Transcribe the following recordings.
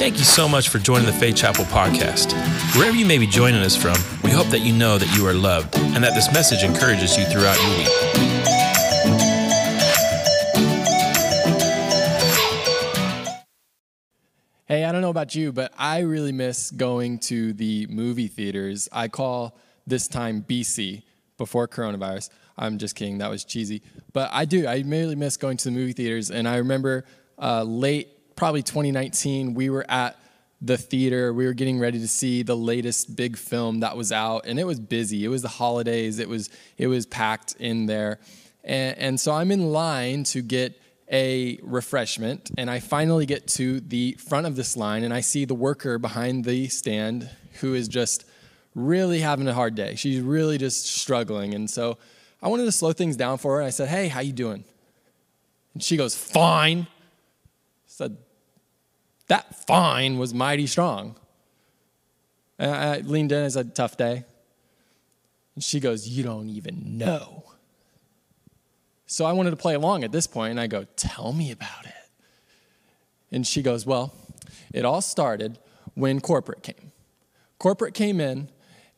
Thank you so much for joining the Faith Chapel podcast. Wherever you may be joining us from, we hope that you know that you are loved and that this message encourages you throughout your week. Hey, I don't know about you, but I really miss going to the movie theaters. I call this time BC, before coronavirus. I'm just kidding, that was cheesy. But I do, I really miss going to the movie theaters. And I remember uh, late probably 2019, we were at the theater. We were getting ready to see the latest big film that was out, and it was busy. It was the holidays. It was it was packed in there, and, and so I'm in line to get a refreshment, and I finally get to the front of this line, and I see the worker behind the stand who is just really having a hard day. She's really just struggling, and so I wanted to slow things down for her. And I said, "Hey, how you doing?" And she goes, "Fine." I said, that fine was mighty strong. And I leaned in and said, tough day. And she goes, You don't even know. So I wanted to play along at this point, and I go, Tell me about it. And she goes, Well, it all started when corporate came. Corporate came in,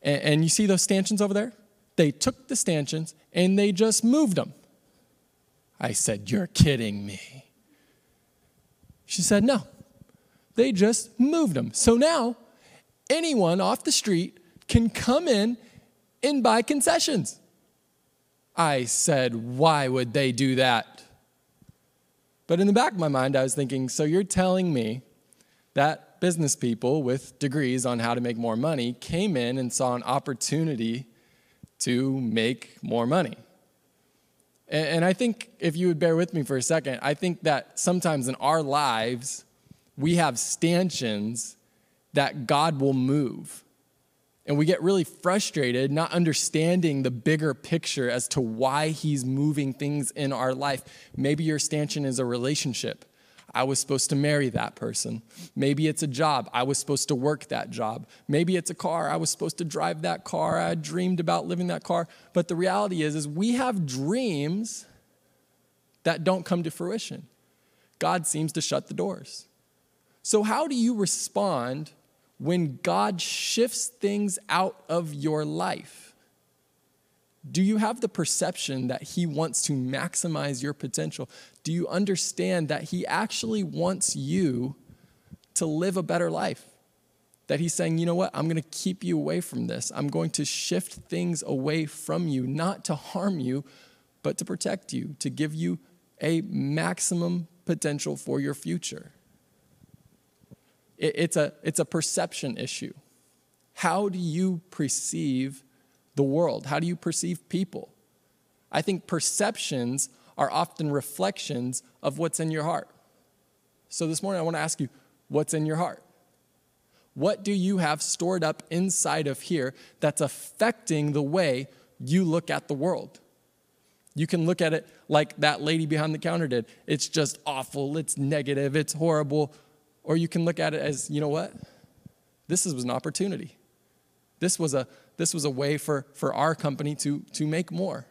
and, and you see those stanchions over there? They took the stanchions and they just moved them. I said, You're kidding me. She said, No, they just moved them. So now anyone off the street can come in and buy concessions. I said, why would they do that? But in the back of my mind, I was thinking, so you're telling me that business people with degrees on how to make more money came in and saw an opportunity to make more money. And, I think if you would bear with me for a second, I think that sometimes in our lives, we have stanchions that God will move. And we get really frustrated not understanding the bigger picture as to why He's moving things in our life. Maybe your stanchion is a relationship. I was supposed to marry that person. Maybe it's a job. I was supposed to work that job. Maybe it's a car. I was supposed to drive that car. I dreamed about living that car. But the reality is is we have dreams that don't come to fruition. God seems to shut the doors. So, how do you respond when God shifts things out of your life? Do you have the perception that He wants to maximize your potential? Do you understand that He actually wants you to live a better life? That He's saying, you know what, I'm going to keep you away from this. I'm going to shift things away from you, not to harm you, but to protect you, to give you a maximum potential for your future it's, a, it's a perception issue. How do you perceive the world? How do you perceive people? I think perceptions are often reflections of what's in your heart. So this morning, I want to ask you what's in your heart? What do you have stored up inside of here that's affecting the way you look at the world? You can look at it like that lady behind the counter did. It's just awful, it's negative, it's horrible. Or you can look at it as, you know what? This was an opportunity. This was a, this was a way for, for our company to, to make more.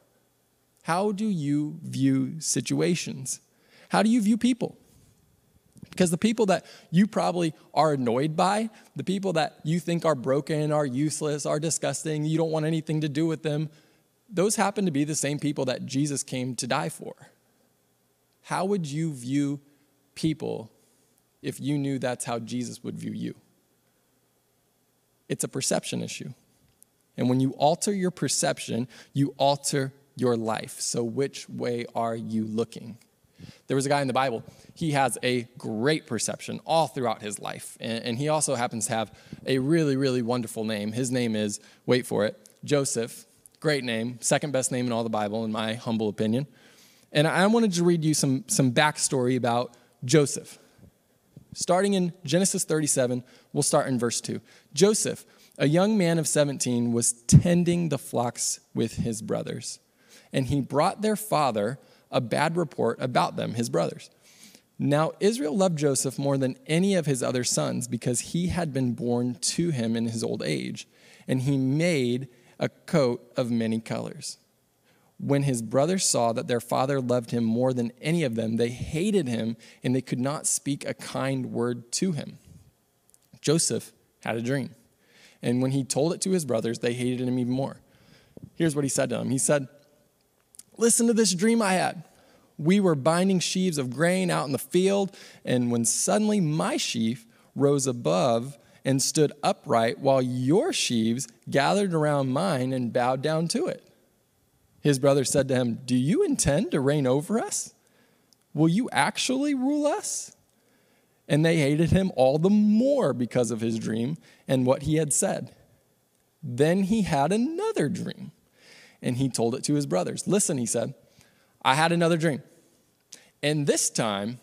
How do you view situations? How do you view people? Because the people that you probably are annoyed by, the people that you think are broken, are useless, are disgusting, you don't want anything to do with them, those happen to be the same people that Jesus came to die for. How would you view people if you knew that's how Jesus would view you. It's a perception issue. And when you alter your perception, you alter your life. So, which way are you looking? There was a guy in the Bible, he has a great perception all throughout his life. And, and, he also happens to have a really, really wonderful name. His name is, wait for it, Joseph. Great name, second best name in all the Bible, in my humble opinion. And I wanted to read you some, some backstory about Joseph. Starting in Genesis 37, we'll start in verse 2. Joseph, a young man of 17, was tending the flocks with his brothers, and he brought their father a bad report about them, his brothers. Now, Israel loved Joseph more than any of his other sons because he had been born to him in his old age, and he made a coat of many colors. When his brothers saw that their father loved him more than any of them, they hated him and they could not speak a kind word to him. Joseph had a dream. And when he told it to his brothers, they hated him even more. Here's what he said to them He said, Listen to this dream I had. We were binding sheaves of grain out in the field, and when suddenly my sheaf rose above and stood upright, while your sheaves gathered around mine and bowed down to it. His brother said to him, Do you intend to reign over us? Will you actually rule us? And they hated him all the more because of his dream and what he had said. Then he had another dream, and he told it to his brothers. Listen, he said, I had another dream. And this time,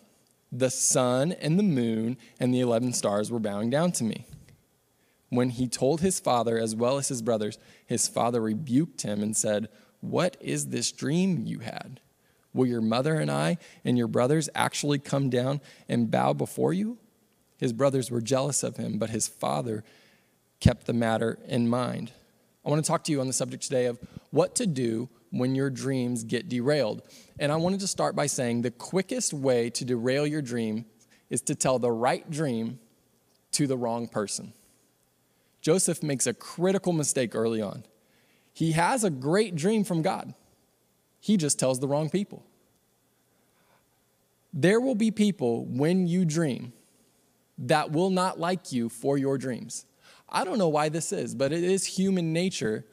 the sun and the moon and the 11 stars were bowing down to me. When he told his father as well as his brothers, his father rebuked him and said, What is this dream you had? Will your mother and I and your brothers actually come down and bow before you? His brothers were jealous of him, but his father kept the matter in mind. I want to talk to you on the subject today of what to do when your dreams get derailed. And I wanted to start by saying the quickest way to derail your dream is to tell the right dream to the wrong person. Joseph makes a critical mistake early on. He has a great dream from God, he just tells the wrong people. There will be people when you dream that will not like you for your dreams. I don't know why this is, but it is human nature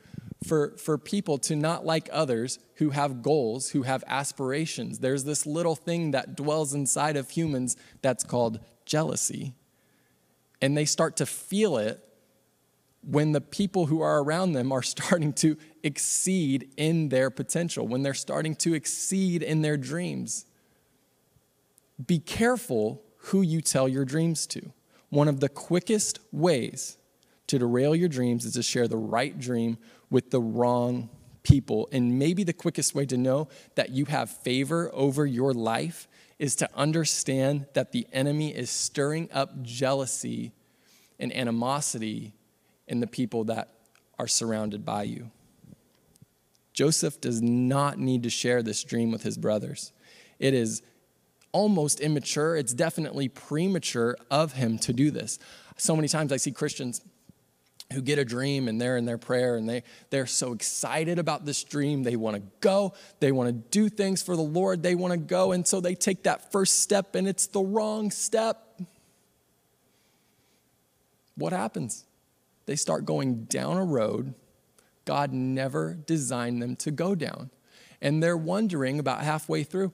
for, for people to not like others who have goals, who have aspirations. There's this little thing that dwells inside of humans that's called jealousy. And they start to feel it when the people who are around them are starting to exceed in their potential, when they're starting to exceed in their dreams. Be careful who you tell your dreams to. One of the quickest ways to derail your dreams is to share the right dream with the wrong people. And maybe the quickest way to know that you have favor over your life is to understand that the enemy is stirring up jealousy and animosity in the people that are surrounded by you. Joseph does not need to share this dream with his brothers. It is almost immature, it's definitely premature of him to do this. So many times I see Christians who get a dream and they're in their prayer and they, they're so excited about this dream. They want to go, they want to do things for the Lord, they want to go. And so they take that first step and it's the wrong step. What happens? They start going down a road God never designed them to go down. And they're wondering about halfway through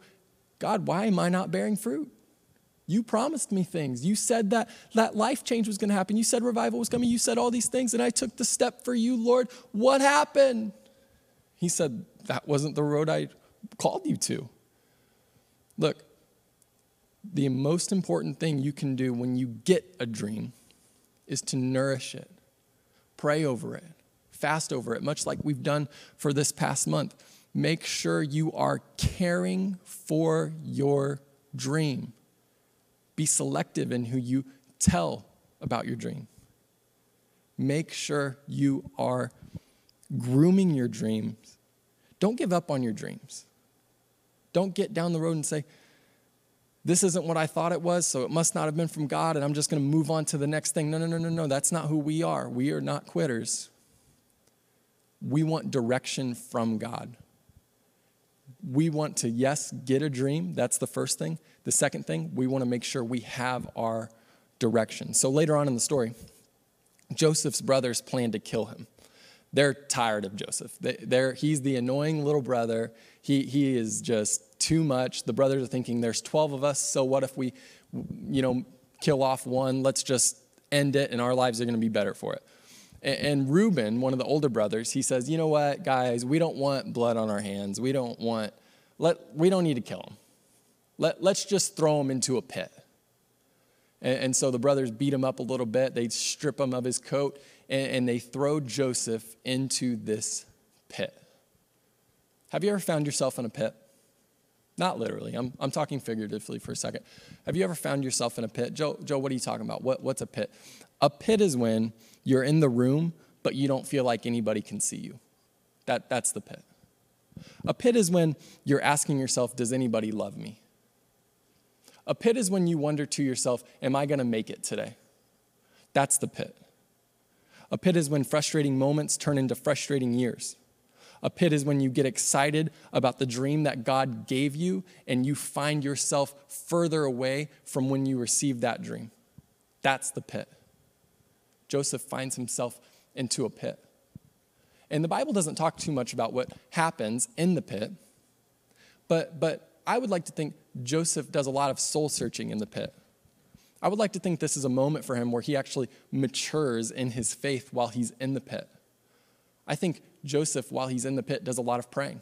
God, why am I not bearing fruit? You promised me things. You said that that life change was going to happen. You said revival was coming. You said all these things, and I took the step for you, Lord. What happened? He said, That wasn't the road I called you to. Look, the most important thing you can do when you get a dream is to nourish it, pray over it, fast over it, much like we've done for this past month. Make sure you are caring for your dream be selective in who you tell about your dream. Make sure you are grooming your dreams. Don't give up on your dreams. Don't get down the road and say, This isn't what I thought it was, so it must not have been from God, and I'm just going to move on to the next thing. No, no, no, no, no. That's not who we are. We are not quitters. We want direction from God we want to, yes, get a dream. That's the first thing. The second thing, we want to make sure we have our direction. So later on in the story, Joseph's brothers plan to kill him. They're tired of Joseph. They, he's the annoying little brother. He, he is just too much. The brothers are thinking, there's 12 of us, so what if we, you know, kill off one? Let's just end it, and our lives are going to be better for it. And Reuben, one of the older brothers, he says, "You know what, guys? We don't want blood on our hands. We don't want let we don't need to kill him. Let let's just throw him into a pit." And, and so the brothers beat him up a little bit. They strip him of his coat and, and they throw Joseph into this pit. Have you ever found yourself in a pit? Not literally. I'm, I'm talking figuratively for a second. Have you ever found yourself in a pit? Joe, Joe what are you talking about? What, what's a pit? A pit is when you're in the room, but you don't feel like anybody can see you. That, that's the pit. A pit is when you're asking yourself, Does anybody love me? A pit is when you wonder to yourself, Am I going to make it today? That's the pit. A pit is when frustrating moments turn into frustrating years. A pit is when you get excited about the dream that God gave you and you find yourself further away from when you received that dream. That's the pit. Joseph finds himself into a pit. And the Bible doesn't talk too much about what happens in the pit, but, but I would like to think Joseph does a lot of soul searching in the pit. I would like to think this is a moment for him where he actually matures in his faith while he's in the pit. I think Joseph, while he's in the pit, does a lot of praying.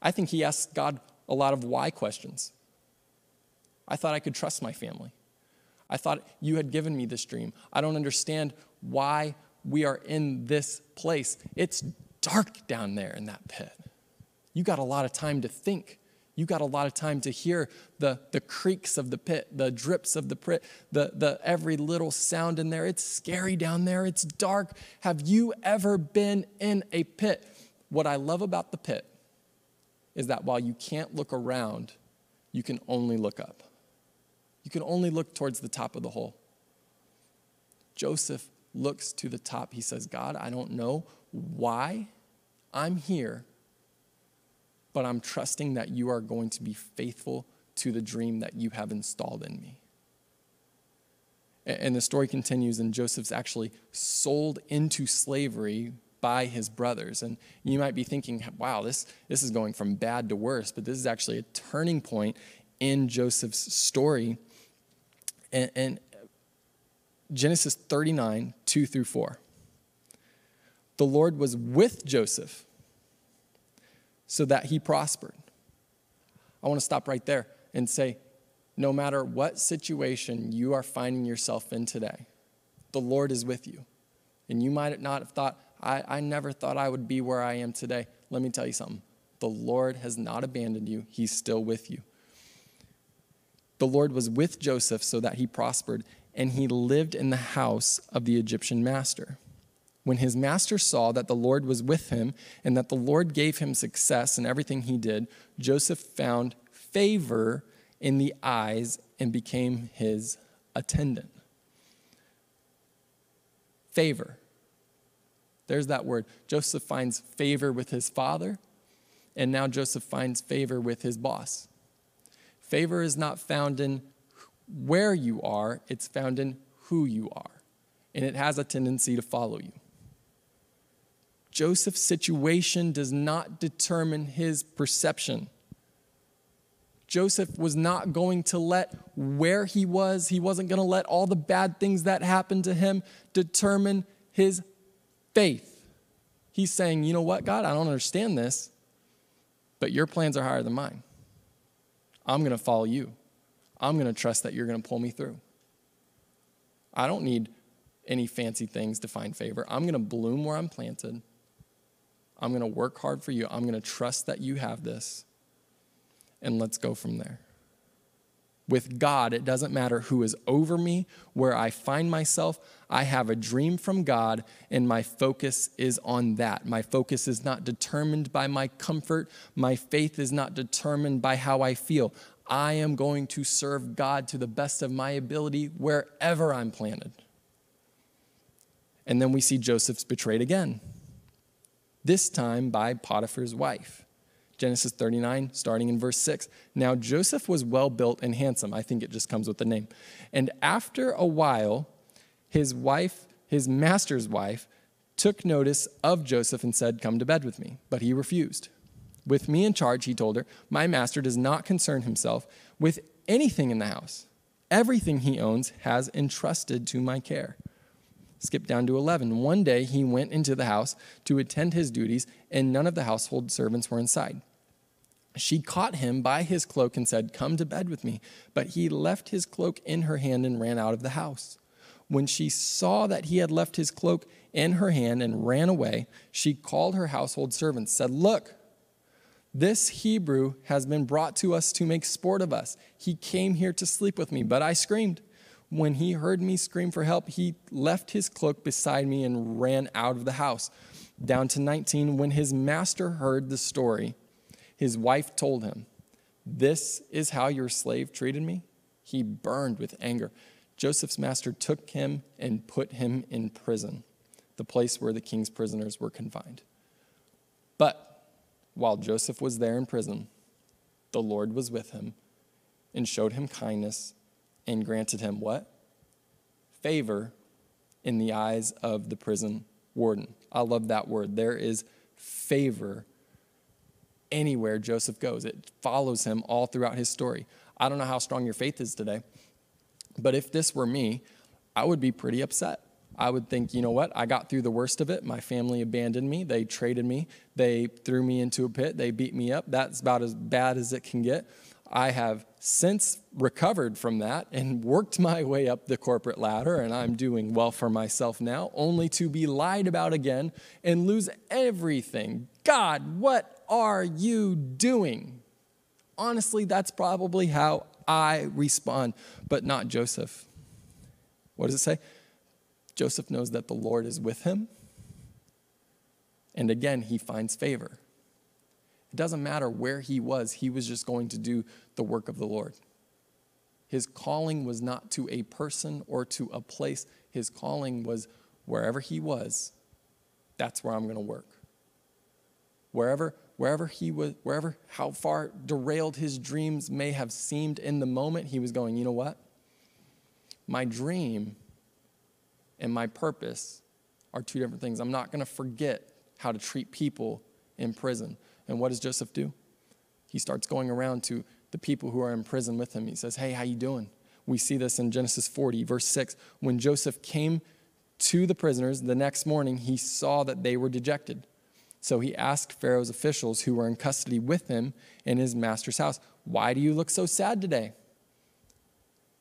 I think he asks God a lot of why questions. I thought I could trust my family. I thought you had given me this dream. I don't understand why we are in this place. It's dark down there in that pit. You got a lot of time to think. You got a lot of time to hear the, the creaks of the pit, the drips of the pit, the, the every little sound in there. It's scary down there. It's dark. Have you ever been in a pit? What I love about the pit is that while you can't look around, you can only look up. You can only look towards the top of the hole. Joseph looks to the top. He says, God, I don't know why I'm here, but I'm trusting that you are going to be faithful to the dream that you have installed in me. And the story continues, and Joseph's actually sold into slavery by his brothers. And you might be thinking, wow, this, this is going from bad to worse, but this is actually a turning point in Joseph's story. And, and Genesis 39, 2 through 4. The Lord was with Joseph so that he prospered. I want to stop right there and say, no matter what situation you are finding yourself in today, the Lord is with you. And you might not have thought, I, I never thought I would be where I am today. Let me tell you something. The Lord has not abandoned you, He's still with you. The Lord was with Joseph so that he prospered, and he lived in the house of the Egyptian master. When his master saw that the Lord was with him and that the Lord gave him success in everything he did, Joseph found favor in the eyes and became his attendant. Favor. There's that word. Joseph finds favor with his father, and now Joseph finds favor with his boss. Favor is not found in where you are, it's found in who you are. And it has a tendency to follow you. Joseph's situation does not determine his perception. Joseph was not going to let where he was, he wasn't going to let all the bad things that happened to him determine his faith. He's saying, You know what, God, I don't understand this, but your plans are higher than mine. I'm going to follow you. I'm going to trust that you're going to pull me through. I don't need any fancy things to find favor. I'm going to bloom where I'm planted. I'm going to work hard for you. I'm going to trust that you have this. And let's go from there. With God, it doesn't matter who is over me, where I find myself. I have a dream from God, and my focus is on that. My focus is not determined by my comfort. My faith is not determined by how I feel. I am going to serve God to the best of my ability wherever I'm planted. And then we see Joseph's betrayed again, this time by Potiphar's wife. Genesis 39, starting in verse 6. Now Joseph was well built and handsome. I think it just comes with the name. And after a while, his wife, his master's wife, took notice of Joseph and said, Come to bed with me. But he refused. With me in charge, he told her, My master does not concern himself with anything in the house. Everything he owns has entrusted to my care. Skip down to 11. One day he went into the house to attend his duties, and none of the household servants were inside. She caught him by his cloak and said, Come to bed with me. But he left his cloak in her hand and ran out of the house. When she saw that he had left his cloak in her hand and ran away, she called her household servants, said, Look, this Hebrew has been brought to us to make sport of us. He came here to sleep with me, but I screamed. When he heard me scream for help, he left his cloak beside me and ran out of the house. Down to 19, when his master heard the story, his wife told him, This is how your slave treated me? He burned with anger. Joseph's master took him and put him in prison, the place where the king's prisoners were confined. But while Joseph was there in prison, the Lord was with him and showed him kindness and granted him what? Favor in the eyes of the prison warden. I love that word. There is favor anywhere Joseph goes, it follows him all throughout his story. I don't know how strong your faith is today, but if this were me, I would be pretty upset. I would think, you know what? I got through the worst of it. My family abandoned me. They traded me. They threw me into a pit. They beat me up. That's about as bad as it can get. I have since recovered from that and worked my way up the corporate ladder, and I'm doing well for myself now, only to be lied about again and lose everything. God, what are you doing? Honestly, that's probably how I respond, but not Joseph. What does it say? Joseph knows that the Lord is with him. And again, he finds favor. It doesn't matter where he was, he was just going to do the work of the Lord. His calling was not to a person or to a place, his calling was wherever he was, that's where I'm going to work. Wherever, wherever he was, wherever, how far derailed his dreams may have seemed in the moment, he was going, you know what? My dream and my purpose are two different things. I'm not going to forget how to treat people in prison. And what does Joseph do? He starts going around to the people who are in prison with him. He says, "Hey, how you doing?" We see this in Genesis 40, verse 6. When Joseph came to the prisoners the next morning, he saw that they were dejected. So he asked Pharaoh's officials who were in custody with him in his master's house, Why do you look so sad today?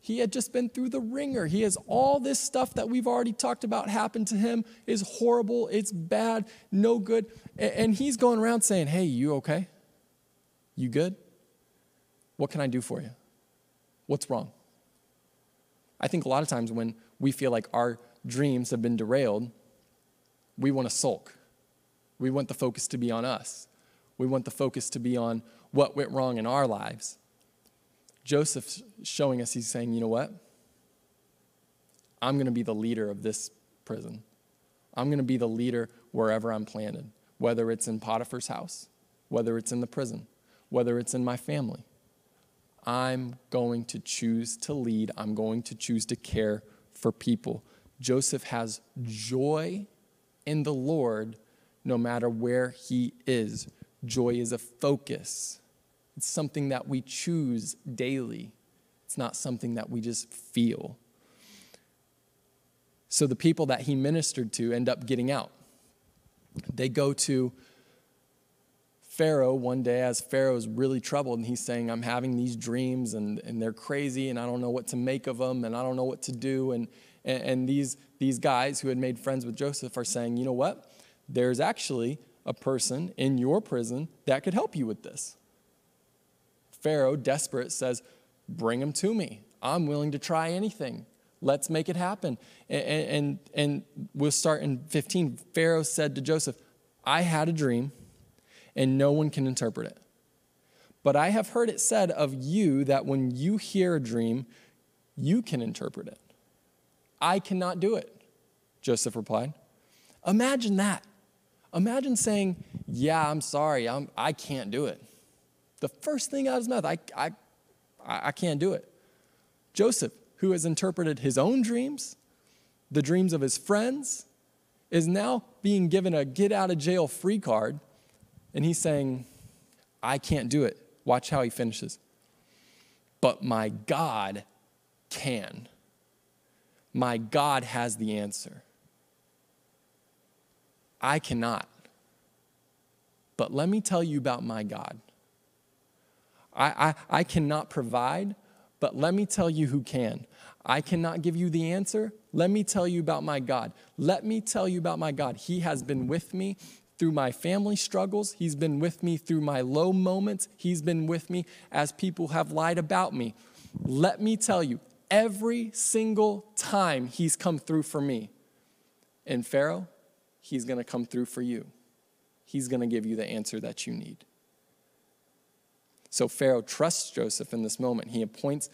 He had just been through the wringer. He has all this stuff that we've already talked about happen to him is horrible, it's bad, no good. And he's going around saying, Hey, you okay? You good? What can I do for you? What's wrong? I think a lot of times when we feel like our dreams have been derailed, we want to sulk. We want the focus to be on us. We want the focus to be on what went wrong in our lives. Joseph's showing us, he's saying, you know what? I'm going to be the leader of this prison. I'm going to be the leader wherever I'm planted, whether it's in Potiphar's house, whether it's in the prison, whether it's in my family. I'm going to choose to lead. I'm going to choose to care for people. Joseph has joy in the Lord no matter where he is. Joy is a focus. It's something that we choose daily, it's not something that we just feel. So the people that he ministered to end up getting out. They go to Pharaoh one day as Pharaoh's really troubled and he's saying, I'm having these dreams and, and they're crazy and I don't know what to make of them and I don't know what to do. And, and, and these, these guys who had made friends with Joseph are saying, you know what? There's actually a person in your prison that could help you with this. Pharaoh, desperate, says, Bring him to me. I'm willing to try anything. Let's make it happen. And, and, and we'll start in 15. Pharaoh said to Joseph, I had a dream, and no one can interpret it. But I have heard it said of you that when you hear a dream, you can interpret it. I cannot do it, Joseph replied. Imagine that. Imagine saying, Yeah, I'm sorry, I'm, I can't do it. The first thing out of his mouth, I, I, I can't do it. Joseph, who has interpreted his own dreams, the dreams of his friends, is now being given a get out of jail free card, and he's saying, I can't do it. Watch how he finishes. But my God can. My God has the answer. I cannot. But let me tell you about my God. I, I, I cannot provide, but let me tell you who can. I cannot give you the answer. Let me tell you about my God. Let me tell you about my God. He has been with me through my family struggles. He's been with me through my low moments. He's been with me as people have lied about me. Let me tell you, every single time He's come through for me. And Pharaoh, He's going to come through for you. He's going to give you the answer that you need. So Pharaoh trusts Joseph in this moment. He appoints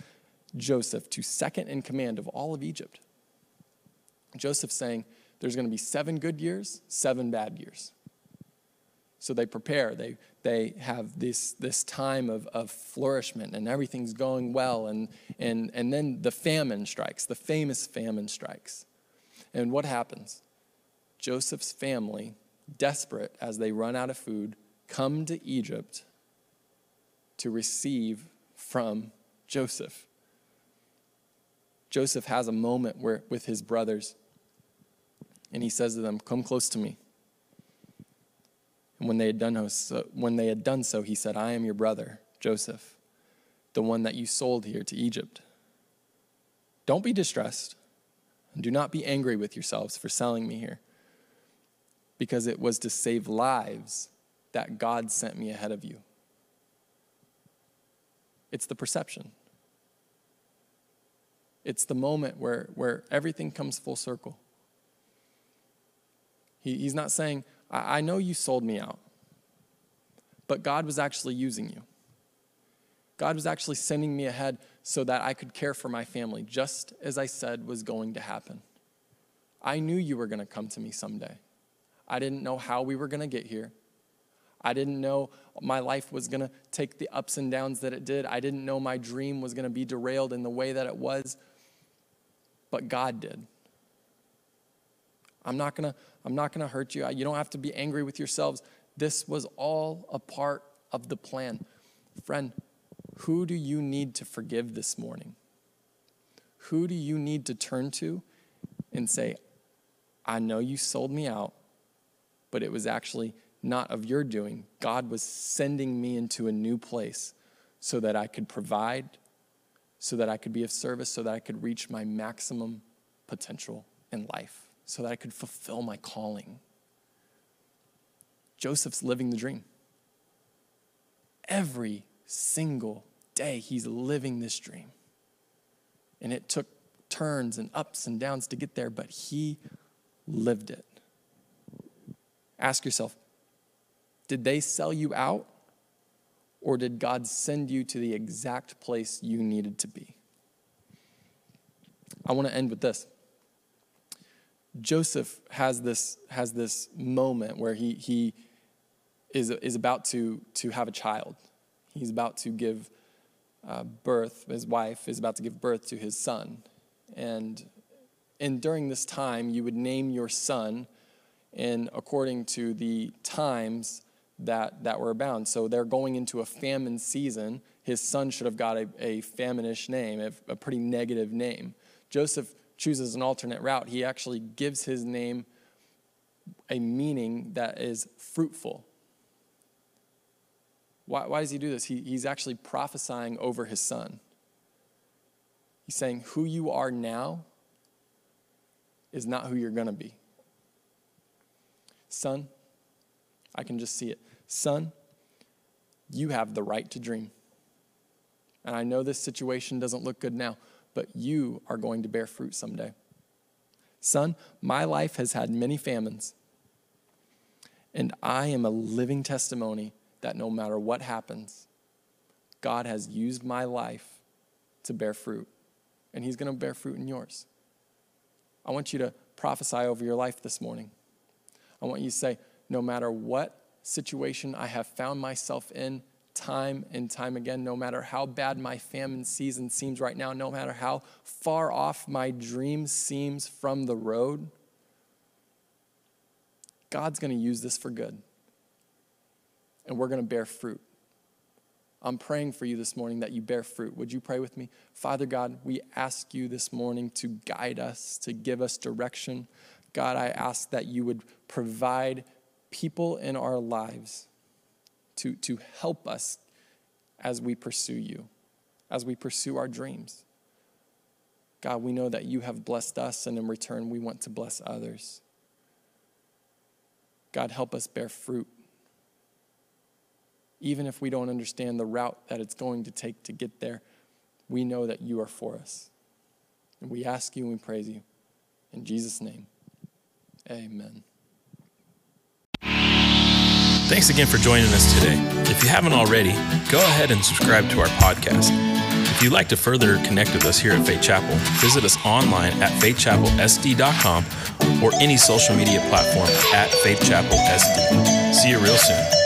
Joseph to second in command of all of Egypt. Joseph saying, There's going to be seven good years, seven bad years. So they prepare. They, they have this, this time of, of flourishment and everything's going well. And, and, and then the famine strikes, the famous famine strikes. And what happens? Joseph's family, desperate as they run out of food, come to Egypt to receive from Joseph. Joseph has a moment where, with his brothers, and he says to them, Come close to me. And when they had done so, when they had done so, he said, I am your brother, Joseph, the one that you sold here to Egypt. Don't be distressed, and do not be angry with yourselves for selling me here, because it was to save lives that God sent me ahead of you. It's the perception. It's the moment where, where everything comes full circle. He, he's not saying, I, I know you sold me out, but God was actually using you. God was actually sending me ahead so that I could care for my family, just as I said was going to happen. I knew you were going to come to me someday. I didn't know how we were going to get here. I didn't know my life was going to take the ups and downs that it did. I didn't know my dream was going to be derailed in the way that it was. But God did. I'm not going to I'm not going to hurt you. You don't have to be angry with yourselves. This was all a part of the plan. Friend, who do you need to forgive this morning? Who do you need to turn to and say, I know you sold me out, but it was actually not of your doing. God was sending me into a new place so that I could provide, so that I could be of service, so that I could reach my maximum potential in life so that I could fulfill my calling. Joseph's living the dream. Every single day, he's living this dream. And it took turns and ups and downs to get there, but he lived it. Ask yourself did they sell you out, or did God send you to the exact place you needed to be? I want to end with this. Joseph has this, has this moment where he, he is, is about to, to have a child. He's about to give uh, birth, his wife is about to give birth to his son. And, and during this time, you would name your son in according to the times that, that were abound. So they're going into a famine season. His son should have got a, a faminish name, a, a pretty negative name. Joseph chooses an alternate route, he actually gives his name a meaning that is fruitful. Why, why does he do this? He, he's actually prophesying over his son. He's saying, Who you are now is not who you're going to be. Son, I can just see it. Son, you have the right to dream. And I know this situation doesn't look good now, but you are going to bear fruit someday. Son, my life has had many famines, and I am a living testimony that no matter what happens, God has used my life to bear fruit, and He's going to bear fruit in yours. I want you to prophesy over your life this morning. I want you to say, no matter what situation I have found myself in, time and time again, no matter how bad my famine season seems right now, no matter how far off my dream seems from the road, God's going to use this for good. And we're going to bear fruit. I'm praying for you this morning that you bear fruit. Would you pray with me? Father God, we ask you this morning to guide us, to give us direction. God, I ask that you would provide people in our lives to, to help us as we pursue you, as we pursue our dreams. God, we know that you have blessed us, and in return, we want to bless others. God, help us bear fruit. Even if we don't understand the route that it's going to take to get there, we know that you are for us. And we ask you and we praise you. In Jesus' name, amen. Thanks again for joining us today. If you haven't already, go ahead and subscribe to our podcast. If you'd like to further connect with us here at Faith Chapel, visit us online at faithchapelsd.com or any social media platform at Faith Chapel SD. See you real soon.